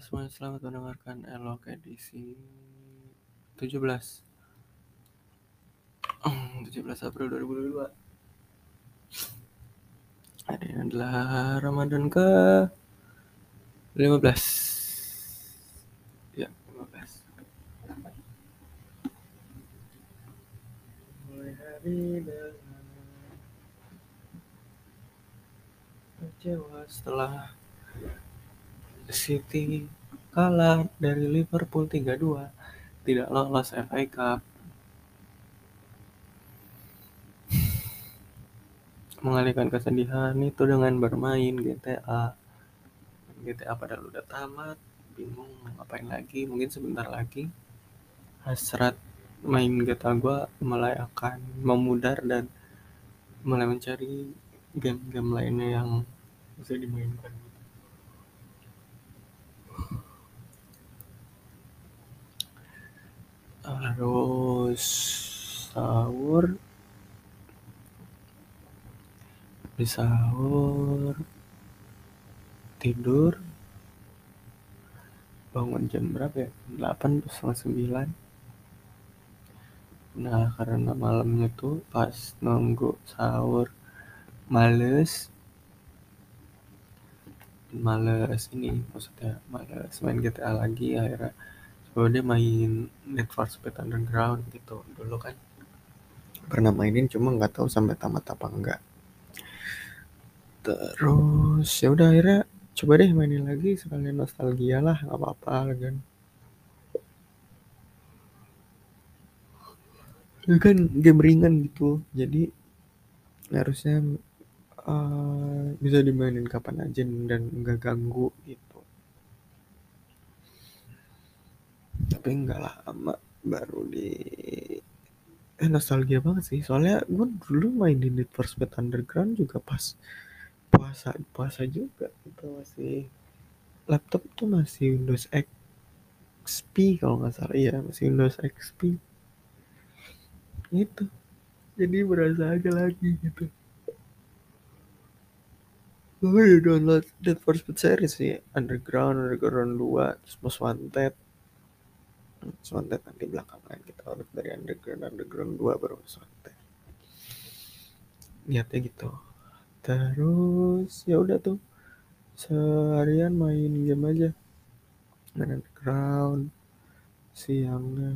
semuanya, selamat mendengarkan Elok edisi 17 17 April 2022 Hari ini adalah Ramadan ke 15 Ya, 15 Mulai hari dengan kecewa setelah City kalah dari Liverpool 3-2 tidak lolos FA Cup. Mengalihkan kesedihan itu dengan bermain GTA GTA padahal udah tamat. Bingung mau ngapain lagi. Mungkin sebentar lagi hasrat main GTA gua mulai akan memudar dan mulai mencari game-game lainnya yang bisa dimainkan harus sahur. Habis sahur tidur. Bangun jam berapa ya? 8 terus setengah 9 nah karena malamnya tuh pas nunggu sahur males. Males ini maksudnya males main GTA lagi akhirnya coba dia main Need for Speed Underground gitu. Dulu kan pernah mainin cuma nggak tahu sampai tamat apa enggak. Terus ya udah akhirnya coba deh mainin lagi sekalian nostalgia lah nggak apa-apa kan. Itu kan game ringan gitu jadi harusnya uh, bisa dimainin kapan aja dan nggak ganggu gitu tapi nggak lama baru di eh nostalgia banget sih. Soalnya gue dulu main di Need for Speed Underground juga pas puasa puasa juga itu masih. Laptop tuh masih Windows XP kalau nggak salah. Iya masih Windows XP itu jadi berasa aja lagi gitu. Gue udah download Need for Speed series sih. Underground Underground 2 terus Most Wanted Wanted nanti belakangan kita urut dari Underground Underground 2 baru Wanted niatnya gitu. Terus ya udah tuh. Seharian main game aja. Main Underground siangnya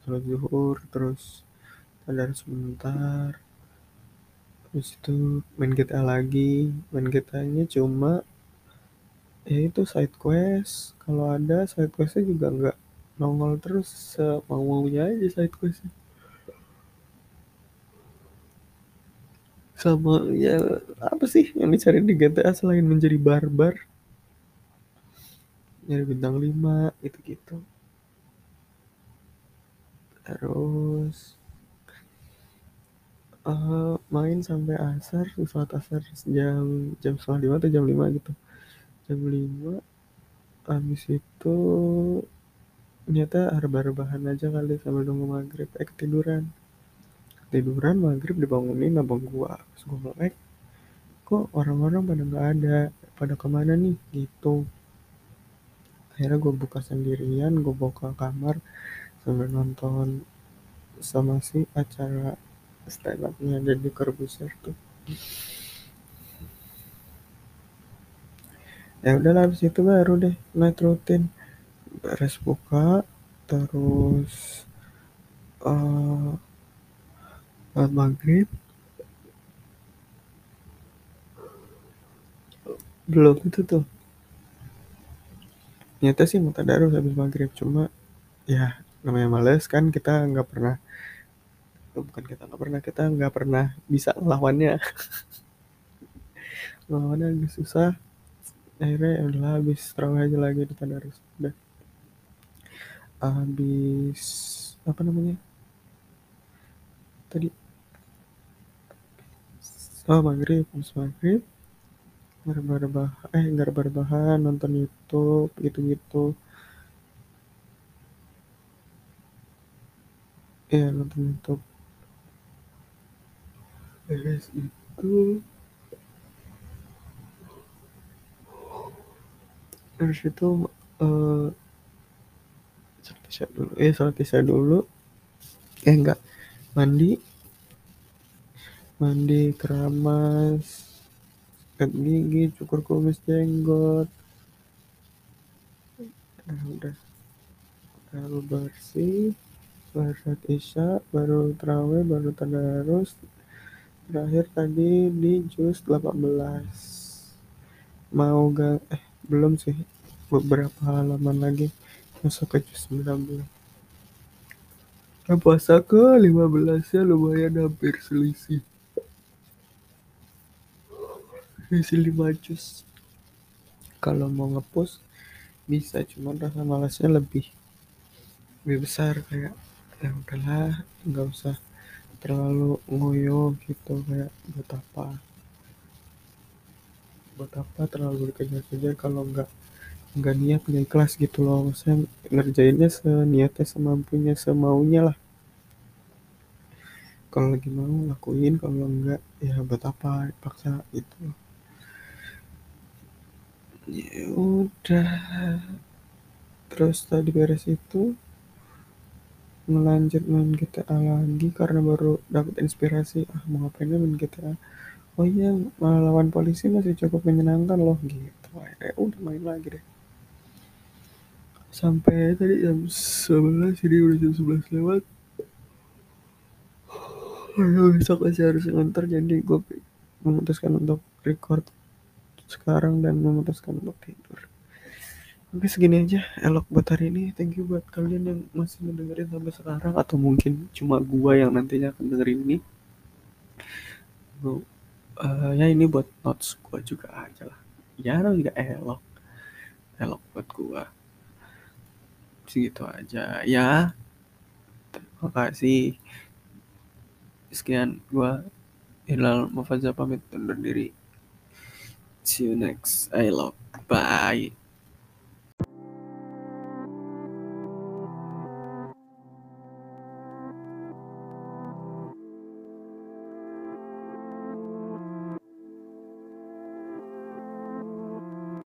sholat zuhur terus sadar sebentar. Terus itu main GTA lagi. Main GTA nya cuma ya itu side quest. Kalau ada side questnya juga nggak nongol terus mau maunya aja side questnya sama ya apa sih yang dicari di GTA selain menjadi barbar? Nyari bintang 5 gitu gitu terus uh, main sampai asar sholat asar jam jam setengah lima atau jam lima gitu. Jam lima habis itu ternyata rebah-rebahan aja kali sambil nunggu maghrib. Eh ketiduran. Tiduran maghrib dibangunin abang gua. Terus gua melek kok orang-orang pada nggak ada? Pada ke mana nih? Gitu. Akhirnya gue buka sendirian gue buka kamar sambil nonton sama si acara stand upnya Deddy Corbuzier tuh. Ya udahlah habis itu baru deh night rutin beres buka terus uh, maghrib. Belum itu tuh. Nyata sih mau tadarus habis maghrib cuma ya namanya males kan kita nggak pernah oh, bukan kita nggak pernah kita nggak pernah bisa melawannya melawannya agak susah. Akhirnya ya udah habis terang aja lagi di tadarus udah habis apa namanya? Tadi. Oh maghrib habis maghrib. Rebah eh nggak rebah nonton YouTube gitu-gitu. Ya nonton YouTube. Beres itu. Terus itu sholat isya dulu. Eh sholat isya dulu. Eh enggak. Mandi. Mandi keramas. Sikat gigi cukur kumis jenggot. Nah, udah. Baru bersih. Baru sholat isya baru terawih baru tadarus. Terakhir tadi di jus 18 mau gak eh belum sih. Beberapa halaman lagi masuk ke jus 19 nah, puasa ke 15 nya lumayan hampir selisih. Selisih 5 jus kalau mau ngepost bisa cuman rasa malasnya lebih lebih besar kayak ya udahlah nggak usah terlalu ngoyo gitu kayak buat apa? Buat apa terlalu dikejar-kejar kalau nggak nggak niat nggak ikhlas gitu loh. Maksudnya ngerjainnya seniatnya semampunya semaunya lah. Kalau lagi mau lakuin. Kalau enggak ya buat apa? Paksa gitu ya udah. Terus tadi beres itu ngelanjut main GTA lagi karena baru dapat inspirasi. Ah mau ngapain main GTA oh iya lawan polisi masih cukup menyenangkan loh gitu. Akhirnya udah main lagi deh sampai tadi jam 11 jadi udah jam 11 lewat Aduh, besok masih harus nganter jadi gue memutuskan untuk record sekarang dan memutuskan untuk tidur Oke segini aja elok buat hari ini. Thank you buat kalian yang masih mendengarin sampai sekarang atau mungkin cuma gua yang nantinya akan dengerin ini. uh, ya ini buat notes gua juga aja lah. Ya juga elok. Elok buat gua. Segitu aja ya. Terima kasih. Sekian gua Hilal Mufaza pamit undur diri. See you next. I love. Bye.